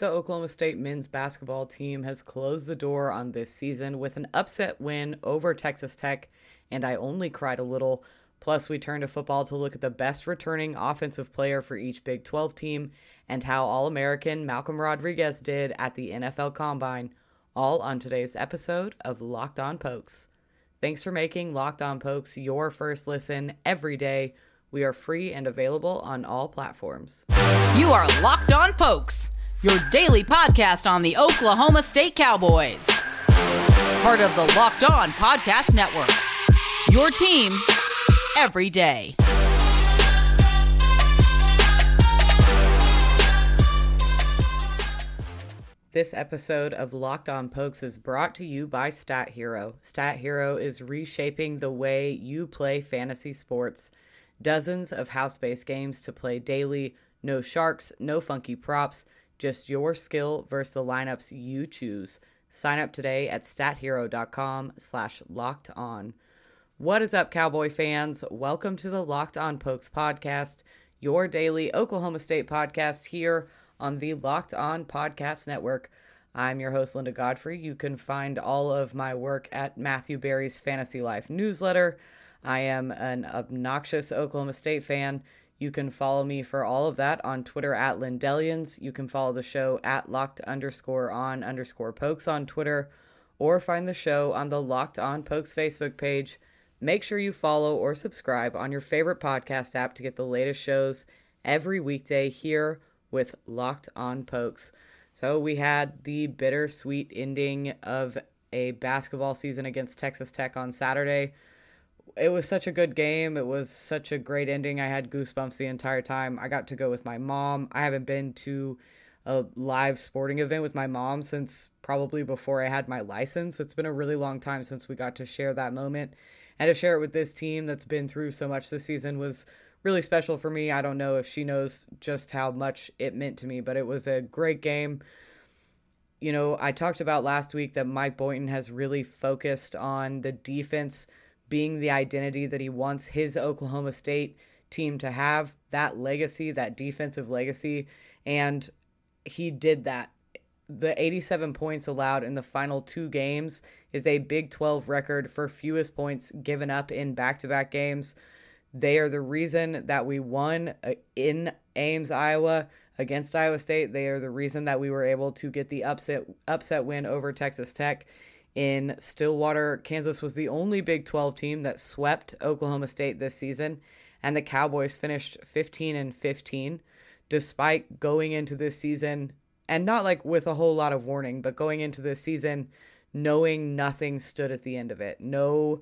The Oklahoma State men's basketball team has closed the door on this season with an upset win over Texas Tech, and I only cried a little. Plus, we turn to football to look at the best returning offensive player for each Big 12 team and how All American Malcolm Rodriguez did at the NFL Combine, all on today's episode of Locked On Pokes. Thanks for making Locked On Pokes your first listen every day. We are free and available on all platforms. You are Locked On Pokes, your daily podcast on the Oklahoma State Cowboys. Part of the Locked On Podcast Network. Your team every day. This episode of Locked On Pokes is brought to you by Stat Hero. Stat Hero is reshaping the way you play fantasy sports. Dozens of house based games to play daily, no sharks, no funky props, just your skill versus the lineups you choose. Sign up today at stathero.com slash locked on. What is up, Cowboy fans? Welcome to the Locked On Pokes podcast, your daily Oklahoma State podcast here on the Locked On Podcast Network. I'm your host, Linda Godfrey. You can find all of my work at Matthew Berry's Fantasy Life newsletter. I am an obnoxious Oklahoma State fan. You can follow me for all of that on Twitter at Lindellians. You can follow the show at locked underscore on underscore pokes on Twitter, or find the show on the Locked On Pokes Facebook page. Make sure you follow or subscribe on your favorite podcast app to get the latest shows every weekday here with Locked On Pokes. So we had the bittersweet ending of a basketball season against Texas Tech on Saturday. It was such a good game. It was such a great ending. I had goosebumps the entire time. I got to go with my mom. I haven't been to a live sporting event with my mom since probably before I had my license. It's been a really long time since we got to share that moment. And to share it with this team that's been through so much this season was really special for me. I don't know if she knows just how much it meant to me, but it was a great game. You know, I talked about last week that Mike Boynton has really focused on the defense being the identity that he wants his Oklahoma State team to have, that legacy, that defensive legacy. And he did that. The 87 points allowed in the final two games is a Big 12 record for fewest points given up in back to back games. They are the reason that we won uh, in Ames, Iowa against Iowa State. They are the reason that we were able to get the upset upset win over Texas Tech in Stillwater. Kansas was the only Big 12 team that swept Oklahoma State this season, and the Cowboys finished 15 and 15 despite going into this season and not like with a whole lot of warning, but going into this season knowing nothing stood at the end of it. No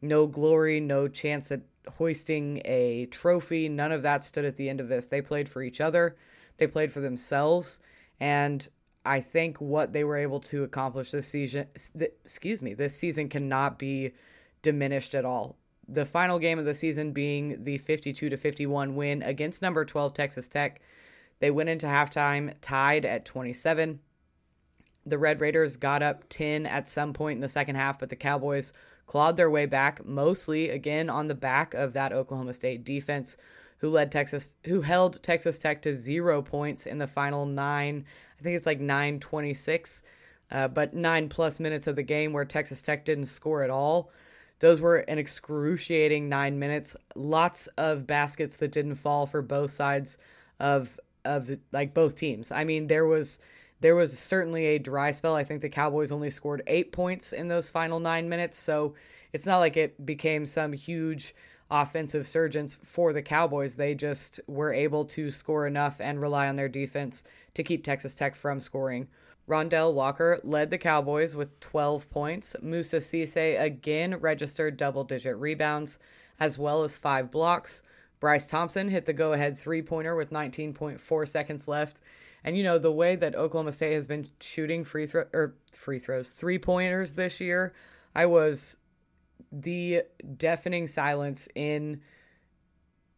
no glory, no chance at hoisting a trophy. None of that stood at the end of this. They played for each other, they played for themselves, and I think what they were able to accomplish this season, excuse me, this season cannot be diminished at all. The final game of the season being the 52 to 51 win against number 12 Texas Tech. They went into halftime tied at 27. The Red Raiders got up 10 at some point in the second half, but the Cowboys clawed their way back, mostly again on the back of that Oklahoma State defense, who led Texas, who held Texas Tech to zero points in the final nine. I think it's like nine twenty six, uh, but nine plus minutes of the game where Texas Tech didn't score at all. Those were an excruciating nine minutes. Lots of baskets that didn't fall for both sides of of the, like both teams. I mean, there was there was certainly a dry spell. I think the Cowboys only scored eight points in those final nine minutes. So it's not like it became some huge offensive surgence for the Cowboys. They just were able to score enough and rely on their defense to keep Texas Tech from scoring. Rondell Walker led the Cowboys with 12 points. Moussa Cisse again registered double digit rebounds as well as five blocks. Bryce Thompson hit the go ahead three pointer with 19.4 seconds left and you know the way that Oklahoma State has been shooting free throw or free throws, three pointers this year, I was the deafening silence in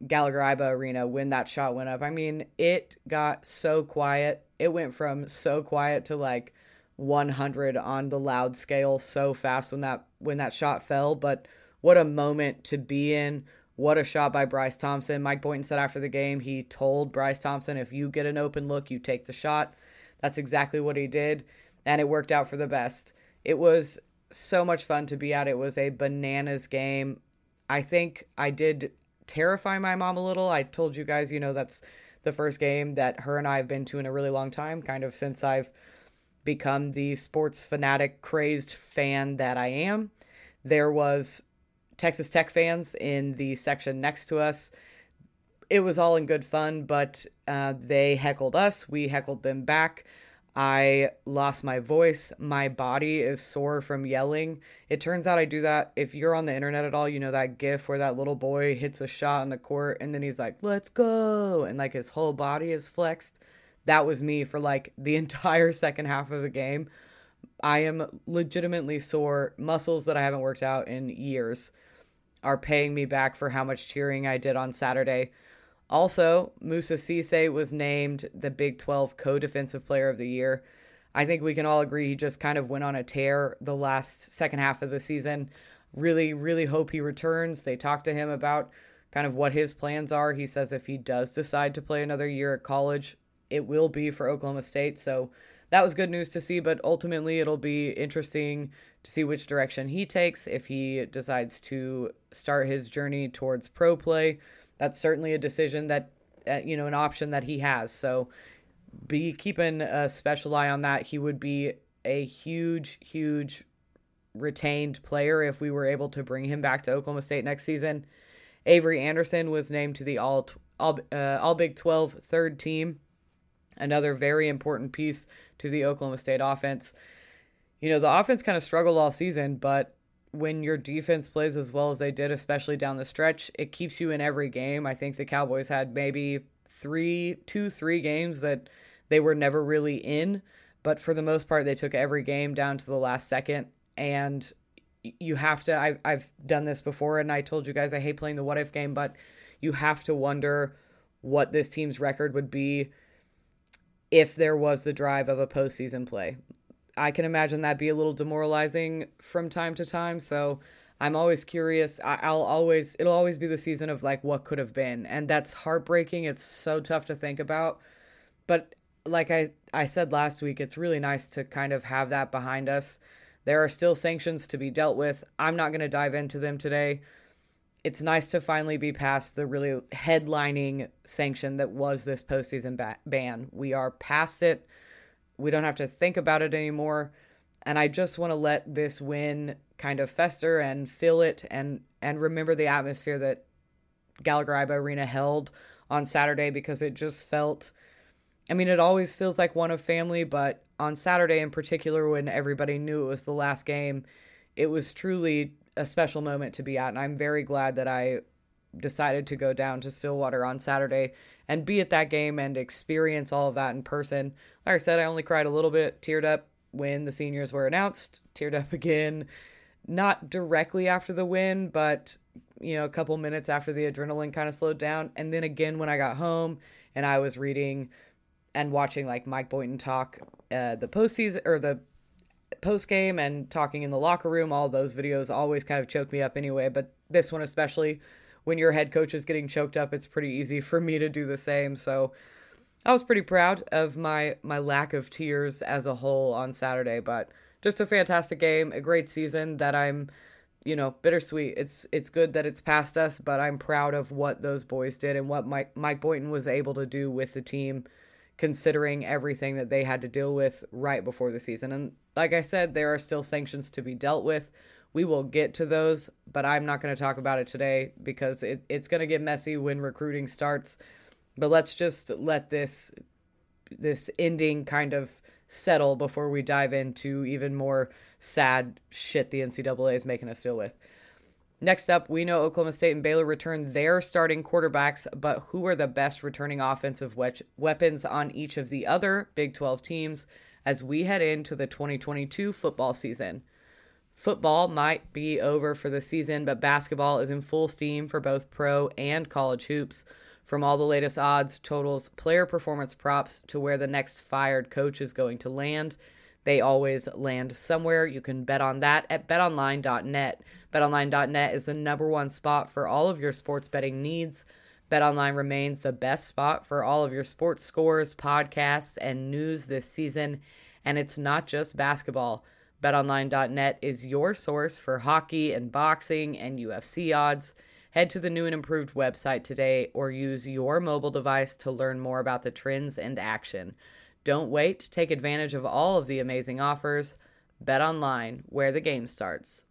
Gallagher-Iba Arena when that shot went up. I mean, it got so quiet. It went from so quiet to like 100 on the loud scale so fast when that when that shot fell, but what a moment to be in what a shot by Bryce Thompson. Mike Boynton said after the game he told Bryce Thompson, if you get an open look, you take the shot. That's exactly what he did, and it worked out for the best. It was so much fun to be at. It was a bananas game. I think I did terrify my mom a little. I told you guys, you know, that's the first game that her and I have been to in a really long time, kind of since I've become the sports fanatic, crazed fan that I am. There was Texas Tech fans in the section next to us. It was all in good fun, but uh, they heckled us. We heckled them back. I lost my voice. My body is sore from yelling. It turns out I do that. If you're on the internet at all, you know that gif where that little boy hits a shot in the court and then he's like, let's go. And like his whole body is flexed. That was me for like the entire second half of the game. I am legitimately sore. Muscles that I haven't worked out in years are paying me back for how much cheering I did on Saturday. Also, Moussa Cisse was named the Big 12 co defensive player of the year. I think we can all agree he just kind of went on a tear the last second half of the season. Really, really hope he returns. They talked to him about kind of what his plans are. He says if he does decide to play another year at college, it will be for Oklahoma State. So that was good news to see, but ultimately it'll be interesting to see which direction he takes if he decides to start his journey towards pro play that's certainly a decision that uh, you know an option that he has. So be keeping a special eye on that. He would be a huge, huge retained player if we were able to bring him back to Oklahoma State next season. Avery Anderson was named to the All All, uh, All Big 12 third team. Another very important piece to the Oklahoma State offense. You know, the offense kind of struggled all season, but when your defense plays as well as they did, especially down the stretch, it keeps you in every game. I think the Cowboys had maybe three, two, three games that they were never really in, but for the most part, they took every game down to the last second. And you have to, I, I've done this before, and I told you guys I hate playing the what if game, but you have to wonder what this team's record would be if there was the drive of a postseason play. I can imagine that be a little demoralizing from time to time. So I'm always curious. I, will always, it'll always be the season of like what could have been. And that's heartbreaking. It's so tough to think about. But like I, I said last week, it's really nice to kind of have that behind us. There are still sanctions to be dealt with. I'm not going to dive into them today. It's nice to finally be past the really headlining sanction that was this postseason ba- ban. We are past it we don't have to think about it anymore. And I just want to let this win kind of fester and fill it and and remember the atmosphere that Gallagher Iba Arena held on Saturday because it just felt I mean it always feels like one of family, but on Saturday in particular when everybody knew it was the last game, it was truly a special moment to be at and I'm very glad that I decided to go down to Stillwater on Saturday and be at that game and experience all of that in person. Like I said, I only cried a little bit, teared up when the seniors were announced, teared up again, not directly after the win, but you know, a couple minutes after the adrenaline kind of slowed down. And then again when I got home and I was reading and watching like Mike Boynton talk uh, the postseason or the post game and talking in the locker room, all those videos always kind of choke me up anyway. But this one especially when your head coach is getting choked up, it's pretty easy for me to do the same. So I was pretty proud of my my lack of tears as a whole on Saturday, but just a fantastic game, a great season that I'm you know, bittersweet. It's it's good that it's past us, but I'm proud of what those boys did and what Mike Mike Boynton was able to do with the team considering everything that they had to deal with right before the season. And like I said, there are still sanctions to be dealt with. We will get to those, but I'm not going to talk about it today because it, it's going to get messy when recruiting starts. But let's just let this this ending kind of settle before we dive into even more sad shit the NCAA is making us deal with. Next up, we know Oklahoma State and Baylor return their starting quarterbacks, but who are the best returning offensive we- weapons on each of the other Big 12 teams as we head into the 2022 football season? Football might be over for the season, but basketball is in full steam for both pro and college hoops. From all the latest odds, totals, player performance props to where the next fired coach is going to land, they always land somewhere. You can bet on that at betonline.net. Betonline.net is the number one spot for all of your sports betting needs. BetOnline remains the best spot for all of your sports scores, podcasts, and news this season. And it's not just basketball. BetOnline.net is your source for hockey and boxing and UFC odds. Head to the new and improved website today or use your mobile device to learn more about the trends and action. Don't wait. Take advantage of all of the amazing offers. Bet online, where the game starts.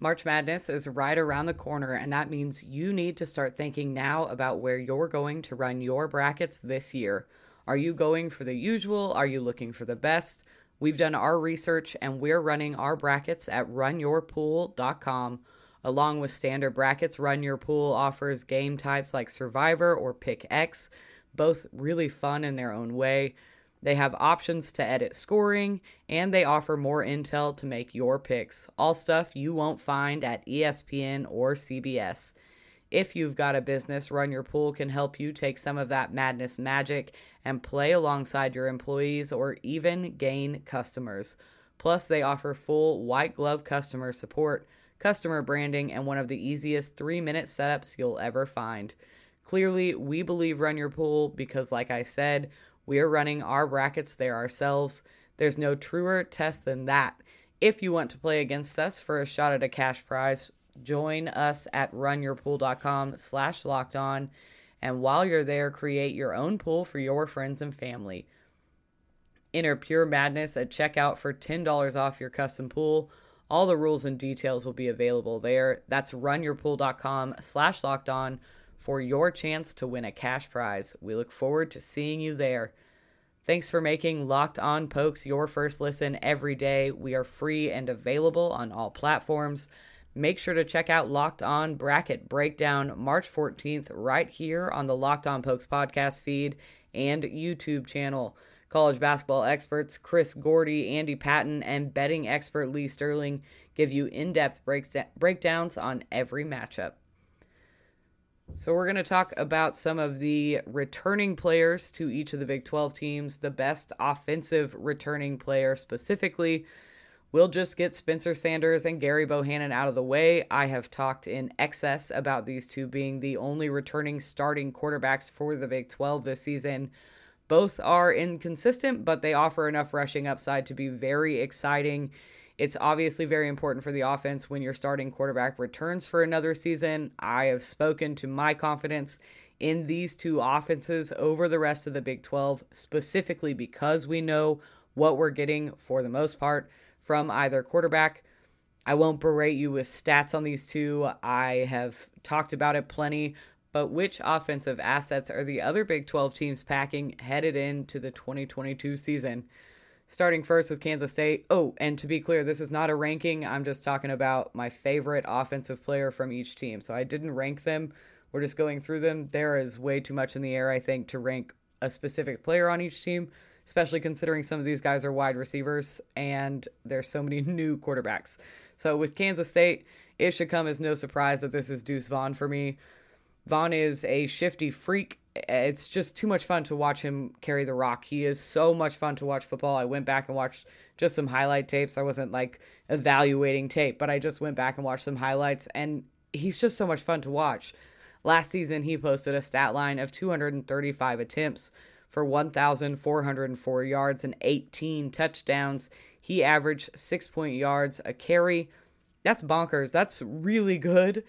March Madness is right around the corner, and that means you need to start thinking now about where you're going to run your brackets this year. Are you going for the usual? Are you looking for the best? We've done our research and we're running our brackets at runyourpool.com. Along with standard brackets, Run Your Pool offers game types like Survivor or Pick X, both really fun in their own way. They have options to edit scoring, and they offer more intel to make your picks. All stuff you won't find at ESPN or CBS. If you've got a business, Run Your Pool can help you take some of that madness magic and play alongside your employees or even gain customers. Plus, they offer full white glove customer support, customer branding, and one of the easiest three minute setups you'll ever find. Clearly, we believe Run Your Pool because, like I said, we are running our brackets there ourselves. There's no truer test than that. If you want to play against us for a shot at a cash prize, join us at runyourpool.com slash locked on. And while you're there, create your own pool for your friends and family. Enter Pure Madness at checkout for $10 off your custom pool. All the rules and details will be available there. That's runyourpool.com slash locked on for your chance to win a cash prize. We look forward to seeing you there. Thanks for making Locked On Pokes your first listen every day. We are free and available on all platforms. Make sure to check out Locked On Bracket Breakdown March 14th right here on the Locked On Pokes podcast feed and YouTube channel. College basketball experts Chris Gordy, Andy Patton, and betting expert Lee Sterling give you in depth breakdowns on every matchup. So, we're going to talk about some of the returning players to each of the Big 12 teams, the best offensive returning player specifically We'll just get Spencer Sanders and Gerry Bohanon out of the way. I have talked in excess about these two being the only returning starting quarterbacks for the Big 12 this season. Both are inconsistent, but they offer enough rushing upside to be very exciting. It's obviously very important for the offense when your starting quarterback returns for another season. I have spoken to my confidence in these two offenses over the rest of the Big 12, specifically because we know what we're getting for the most part from either quarterback. I won't berate you with stats on these two. I have talked about it plenty. But which offensive assets are the other Big 12 teams packing headed into the 2022 season? Starting first with Kansas State. Oh, and to be clear, this is not a ranking. I'm just talking about my favorite offensive player from each team. So I didn't rank them. We're just going through them. There is way too much in the air, I think, to rank a specific player on each team especially considering some of these guys are wide receivers and there's so many new quarterbacks. So with Kansas State, it should come as no surprise that this is Deuce Vaughn for me. Vaughn is a shifty freak. It's just too much fun to watch him carry the rock. He is so much fun to watch football. I went back and watched just some highlight tapes. I wasn't like evaluating tape, but I just went back and watched some highlights, and he's just so much fun to watch. Last season, he posted a stat line of 235 attempts for 1,404 yards and 18 touchdowns. He averaged six point yards a carry. That's bonkers. That's really good.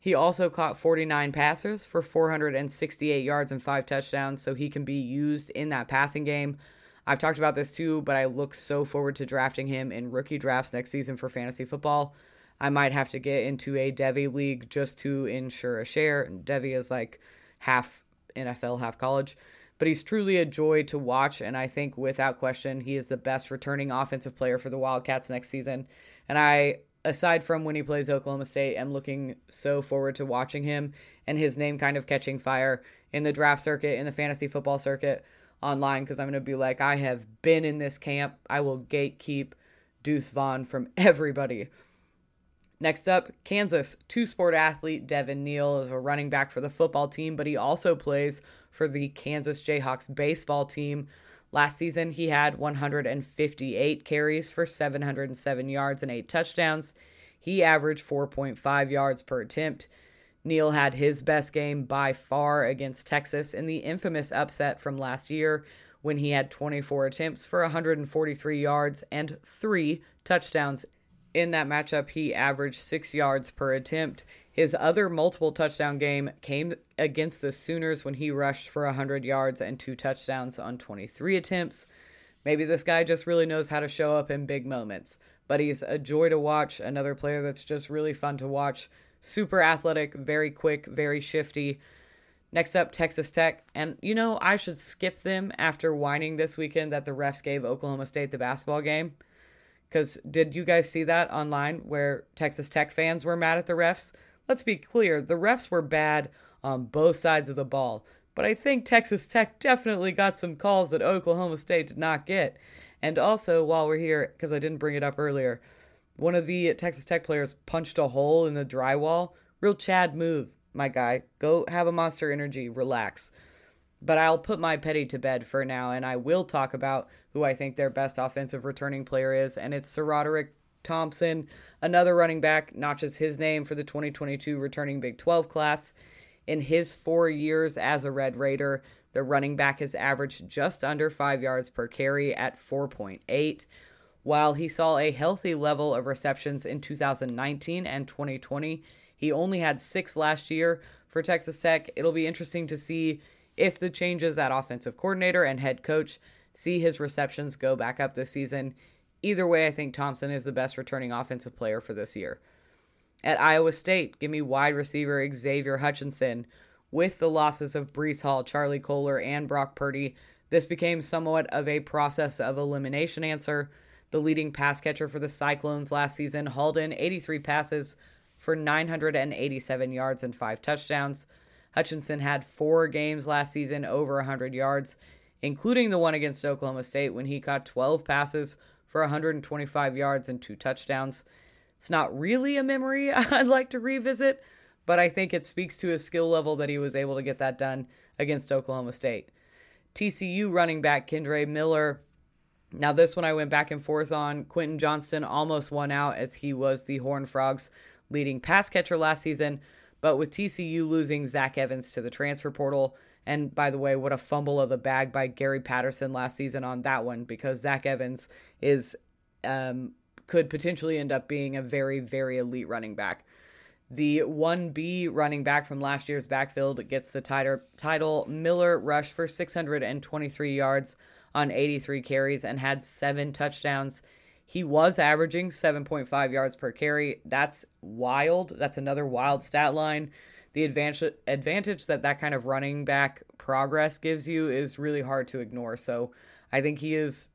He also caught 49 passes for 468 yards and five touchdowns, so he can be used in that passing game. I've talked about this too, but I look so forward to drafting him in rookie drafts next season for fantasy football. I might have to get into a Devy league just to ensure a share. Devy is like half NFL, half college but he's truly a joy to watch. And I think without question, he is the best returning offensive player for the Wildcats next season. And I, aside from when he plays Oklahoma State, am looking so forward to watching him and his name kind of catching fire in the draft circuit, in the fantasy football circuit online, because I'm going to be like, I have been in this camp. I will gatekeep Deuce Vaughn from everybody. Next up, Kansas two sport athlete Devin Neal is a running back for the football team, but he also plays for the Kansas Jayhawks baseball team. Last season, he had 158 carries for 707 yards and eight touchdowns. He averaged 4.5 yards per attempt. Neal had his best game by far against Texas in the infamous upset from last year when he had 24 attempts for 143 yards and three touchdowns. In that matchup, he averaged six yards per attempt. His other multiple touchdown game came against the Sooners when he rushed for 100 yards and two touchdowns on 23 attempts. Maybe this guy just really knows how to show up in big moments, but he's a joy to watch. Another player that's just really fun to watch. Super athletic, very quick, very shifty. Next up, Texas Tech. And you know, I should skip them after whining this weekend that the refs gave Oklahoma State the basketball game. Because did you guys see that online where Texas Tech fans were mad at the refs? Let's be clear the refs were bad on both sides of the ball. But I think Texas Tech definitely got some calls that Oklahoma State did not get. And also, while we're here, because I didn't bring it up earlier, one of the Texas Tech players punched a hole in the drywall. Real Chad move my guy. Go have a monster energy, relax. But I'll put my petty to bed for now, and I will talk about who I think their best offensive returning player is, and it's SaRodorick Thompson, another running back, notches his name for the 2022 returning Big 12 class. In his four years as a Red Raider, the running back has averaged just under five yards per carry at 4.8. While he saw a healthy level of receptions in 2019 and 2020, he only had six last year for Texas Tech. It'll be interesting to see if the changes at offensive coordinator and head coach see his receptions go back up this season. Either way, I think Thompson is the best returning offensive player for this year. At Iowa State, give me wide receiver Xavier Hutchinson. With the losses of Breece Hall, Charlie Kolar, and Brock Purdy, this became somewhat of a process of elimination answer. The leading pass catcher for the Cyclones last season hauled in 83 passes for 987 yards and five touchdowns. Hutchinson had four games last season over 100 yards, including the one against Oklahoma State when he caught 12 passes for 125 yards and two touchdowns. It's not really a memory I'd like to revisit, but I think it speaks to his skill level that he was able to get that done against Oklahoma State. TCU running back Kendre Miller. Now, this one I went back and forth on. Quentin Johnston almost won out as he was the Horned Frogs' leading pass catcher last season, but with TCU losing Zach Evans to the transfer portal, and by the way, what a fumble of the bag by Gary Patterson last season on that one, because Zach Evans is um, could potentially end up being a very, very elite running back. The 1B running back from last year's backfield gets the title. Miller rushed for 623 yards on 83 carries and had seven touchdowns. He was averaging 7.5 yards per carry. That's wild. That's another wild stat line. The advantage advantage that that kind of running back progress gives you is really hard to ignore. So, I think he is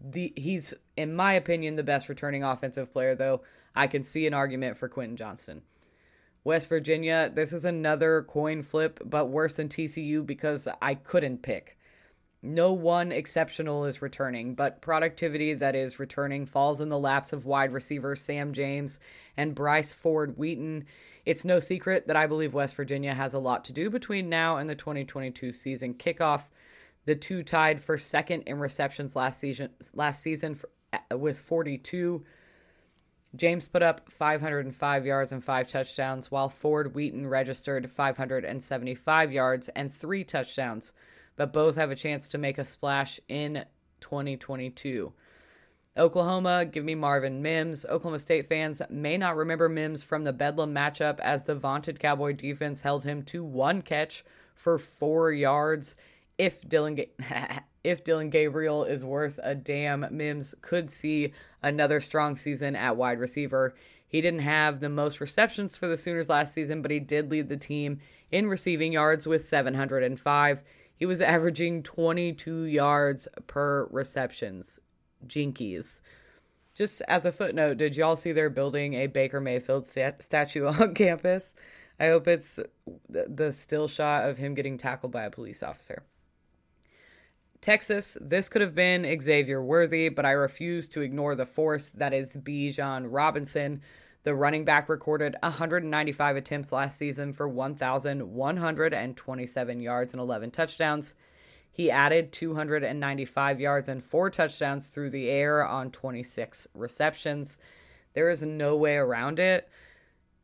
the he's in my opinion the best returning offensive player though. I can see an argument for Quentin Johnston. West Virginia, this is another coin flip, but worse than TCU because I couldn't pick. No one exceptional is returning, but productivity that is returning falls in the laps of wide receivers Sam James and Bryce Ford Wheaton. It's no secret that I believe West Virginia has a lot to do between now and the 2022 season kickoff. The two tied for second in receptions last season last season for, uh, with 42. James put up 505 yards and five touchdowns, while Ford Wheaton registered 575 yards and three touchdowns but both have a chance to make a splash in 2022. Oklahoma, give me Marvin Mims. Oklahoma State fans may not remember Mims from the Bedlam matchup as the vaunted Cowboy defense held him to one catch for four yards. If Dillon, if Dillon Gabriel is worth a damn, Mims could see another strong season at wide receiver. He didn't have the most receptions for the Sooners last season, but he did lead the team in receiving yards with 705. He was averaging 22 yards per receptions. Jinkies. Just as a footnote, did y'all see they're building a Baker Mayfield stat- statue on campus? I hope it's the still shot of him getting tackled by a police officer. Texas, this could have been Xavier Worthy, but I refuse to ignore the force that is Bijan Robinson, the running back recorded 195 attempts last season for 1,127 yards and 11 touchdowns. He added 295 yards and four touchdowns through the air on 26 receptions. There is no way around it.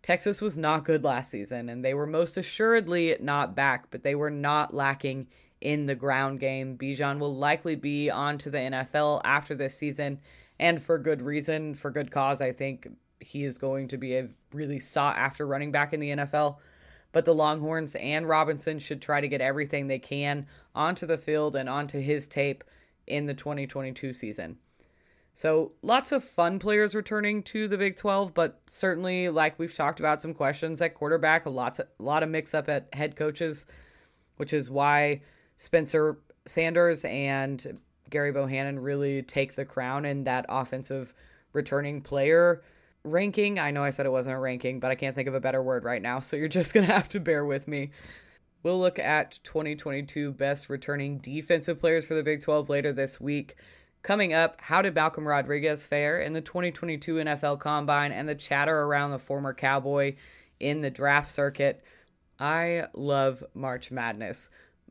Texas was not good last season, and they were most assuredly not back, but they were not lacking in the ground game. Bijan will likely be on to the NFL after this season, and for good reason, for good cause. I think he is going to be a really sought after running back in the NFL. But the Longhorns and Robinson should try to get everything they can onto the field and onto his tape in the 2022 season. So lots of fun players returning to the Big 12, but certainly, like we've talked about, some questions at quarterback, a lot, a lot of mix up at head coaches, which is why Spencer Sanders and Gerry Bohanon really take the crown in that offensive returning player ranking. I know I said it wasn't a ranking, but I can't think of a better word right now, so you're just going to have to bear with me. We'll look at 2022 best returning defensive players for the Big 12 later this week. Coming up, how did Malcolm Rodriguez fare in the 2022 NFL Combine and the chatter around the former Cowboy in the draft circuit? I love March Madness.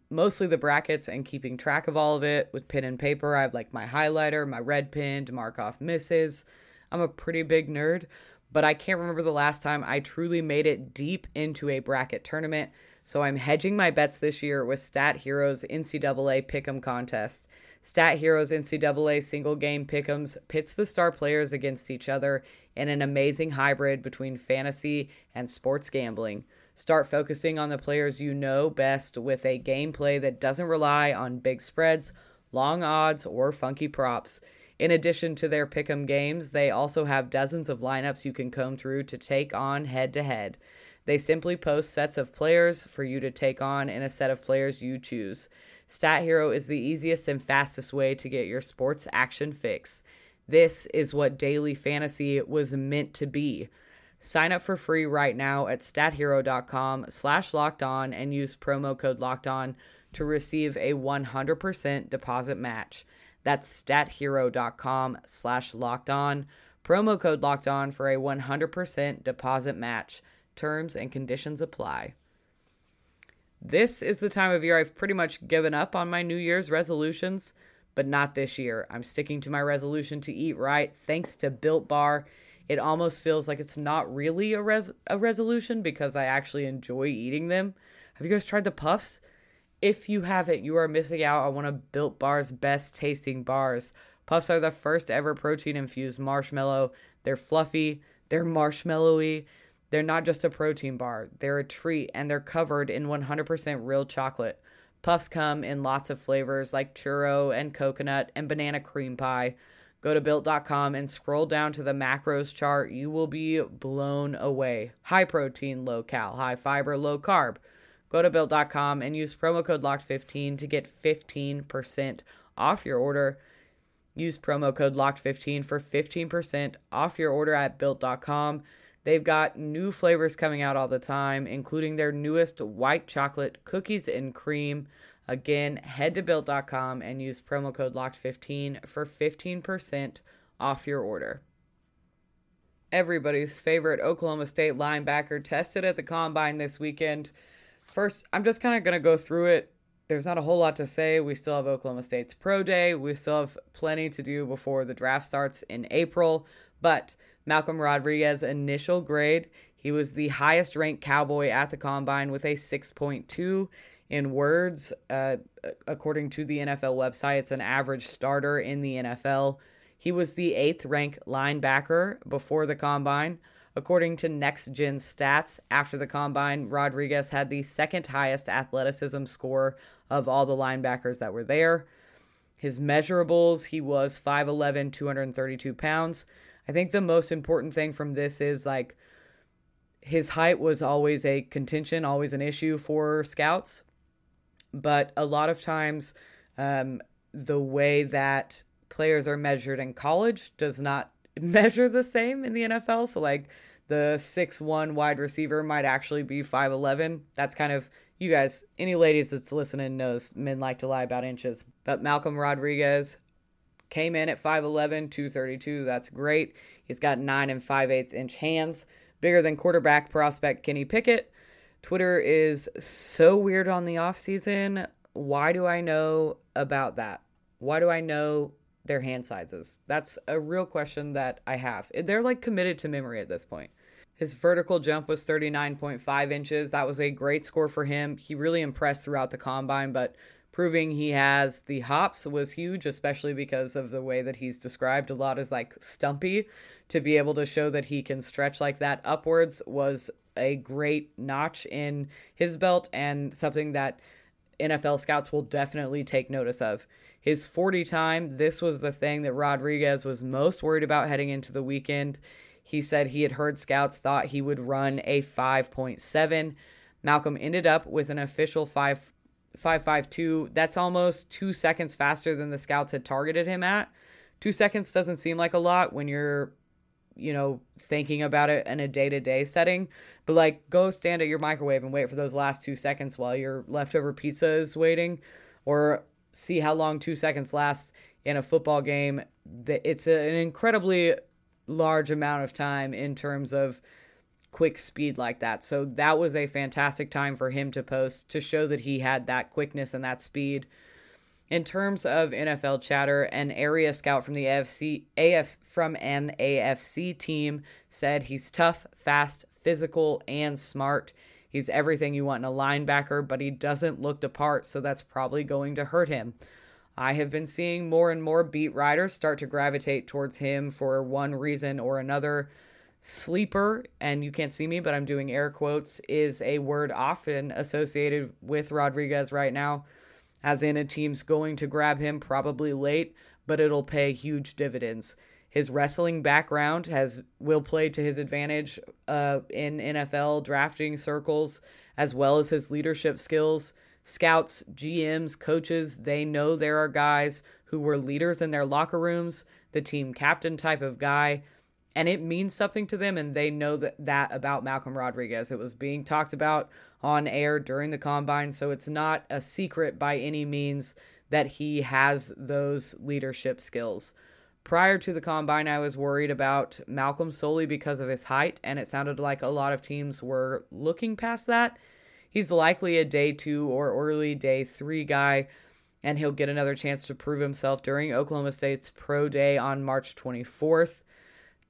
Mostly the brackets and keeping track of all of it with pen and paper. I have like my highlighter, my red pen to mark off misses. I'm a pretty big nerd, but I can't remember the last time I truly made it deep into a bracket tournament. So I'm hedging my bets this year with Stat Heroes NCAA Pick'em contest. Stat Heroes NCAA single game pick'ems pits the star players against each other in an amazing hybrid between fantasy and sports gambling. Start focusing on the players you know best with a gameplay that doesn't rely on big spreads, long odds, or funky props. In addition to their pick'em games, they also have dozens of lineups you can comb through to take on head to head. They simply post sets of players for you to take on in a set of players you choose. Stat Hero is the easiest and fastest way to get your sports action fix. This is what daily fantasy was meant to be. Sign up for free right now at stathero.com slash locked on and use promo code locked on to receive a 100% deposit match. That's stathero.com slash locked on. Promo code locked on for a 100% deposit match. Terms and conditions apply. This is the time of year I've pretty much given up on my New Year's resolutions, but not this year. I'm sticking to my resolution to eat right thanks to Built Bar. It almost feels like it's not really a, res- a resolution because I actually enjoy eating them. Have you guys tried the puffs? If you haven't, you are missing out on one of Built Bar's best tasting bars. Puffs are the first ever protein infused marshmallow. They're fluffy, they're marshmallowy, they're not just a protein bar, they're a treat and they're covered in 100% real chocolate. Puffs come in lots of flavors like churro and coconut and banana cream pie. Go to built.com and scroll down to the macros chart. You will be blown away. High protein, low cal, high fiber, low carb. Go to built.com and use promo code LOCKED15 to get 15% off your order. Use promo code LOCKED15 for 15% off your order at built.com. They've got new flavors coming out all the time, including their newest white chocolate cookies and cream. Again, head to built.com and use promo code LOCKED15 for 15% off your order. Everybody's favorite Oklahoma State linebacker tested at the combine this weekend. First, I'm just kind of going to go through it. There's not a whole lot to say. We still have Oklahoma State's Pro Day. We still have plenty to do before the draft starts in April. But Malcolm Rodriguez initial grade. He was the highest ranked Cowboy at the combine with a 6.2 in words. Uh, according to the NFL website, it's an average starter in the NFL. He was the eighth ranked linebacker before the combine. According to Next Gen Stats, after the combine, Rodriguez had the second highest athleticism score of all the linebackers that were there. His measurables, he was 5'11, 232 pounds. I think the most important thing from this is like his height was always a contention, always an issue for scouts. But a lot of times, um, the way that players are measured in college does not measure the same in the NFL. So, like, the six one wide receiver might actually be 5'11. That's kind of, you guys, any ladies that's listening knows men like to lie about inches. But Malcolm Rodriguez, Came in at 5'11, 232. That's great. He's got 9 and 5 8 inch hands, bigger than quarterback prospect Kenny Pickett. Twitter is so weird on the offseason. Why do I know about that? Why do I know their hand sizes? That's a real question that I have. They're like committed to memory at this point. His vertical jump was 39.5 inches. That was a great score for him. He really impressed throughout the combine, but proving he has the hops was huge, especially because of the way that he's described a lot as like stumpy. To be able to show that he can stretch like that upwards was a great notch in his belt and something that NFL scouts will definitely take notice of. His 40 time, this was the thing that Rodriguez was most worried about heading into the weekend. He said he had heard scouts thought he would run a 5.7. Malcolm ended up with an official 5 552. That's almost 2 seconds faster than the scouts had targeted him at. 2 seconds doesn't seem like a lot when you're you know, thinking about it in a day to day setting. But like, go stand at your microwave and wait for those last two seconds while your leftover pizza is waiting, or see how long two seconds lasts in a football game. It's an incredibly large amount of time in terms of quick speed like that. So that was a fantastic time for him to post to show that he had that quickness and that speed. In terms of NFL chatter, an area scout from the AFC AF from an AFC team said he's tough, fast, physical, and smart. He's everything you want in a linebacker, but he doesn't look the part, so that's probably going to hurt him. I have been seeing more and more beat writers start to gravitate towards him for one reason or another. Sleeper, and you can't see me, but I'm doing air quotes, is a word often associated with Rodriguez right now, as in a team's going to grab him probably late, but it'll pay huge dividends. His wrestling background has will play to his advantage uh, in NFL drafting circles, as well as his leadership skills scouts, GMs, coaches, they know there are guys who were leaders in their locker rooms, the team captain type of guy, and it means something to them and they know that that about Malcolm Rodriguez. It was being talked about on air during the combine, so it's not a secret by any means that he has those leadership skills. Prior to the combine, I was worried about Malcolm solely because of his height, and it sounded like a lot of teams were looking past that he's likely a day two or early day three guy, and he'll get another chance to prove himself during Oklahoma State's Pro Day on March 24th.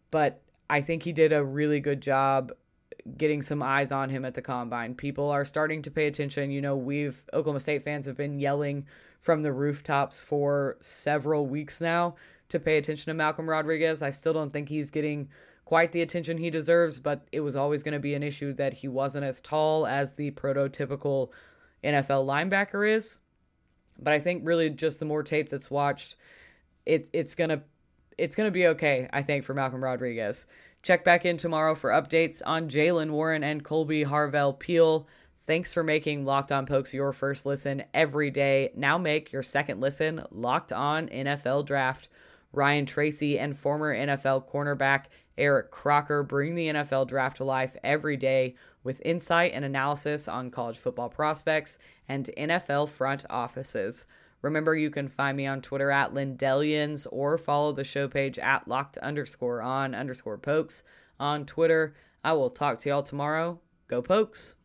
But I think he did a really good job getting some eyes on him at the combine. People are starting to pay attention. You know, we've Oklahoma State fans have been yelling from the rooftops for several weeks now to pay attention to Malcolm Rodriguez. I still don't think he's getting quite the attention he deserves, but it was always going to be an issue that he wasn't as tall as the prototypical NFL linebacker is. But I think really just the more tape that's watched, it, it's gonna it's gonna be okay. I think for Malcolm Rodriguez. Check back in tomorrow for updates on Jaylen Warren and Kolby Harvell Peel. Thanks for making Locked On Pokes your first listen every day. Now make your second listen Locked On NFL Draft. Ryan Tracy and former NFL cornerback Eric Crocker bring the NFL draft to life every day with insight and analysis on college football prospects and NFL front offices. Remember, you can find me on Twitter at Lindellians or follow the show page at locked underscore on underscore pokes on Twitter. I will talk to y'all tomorrow. Go pokes.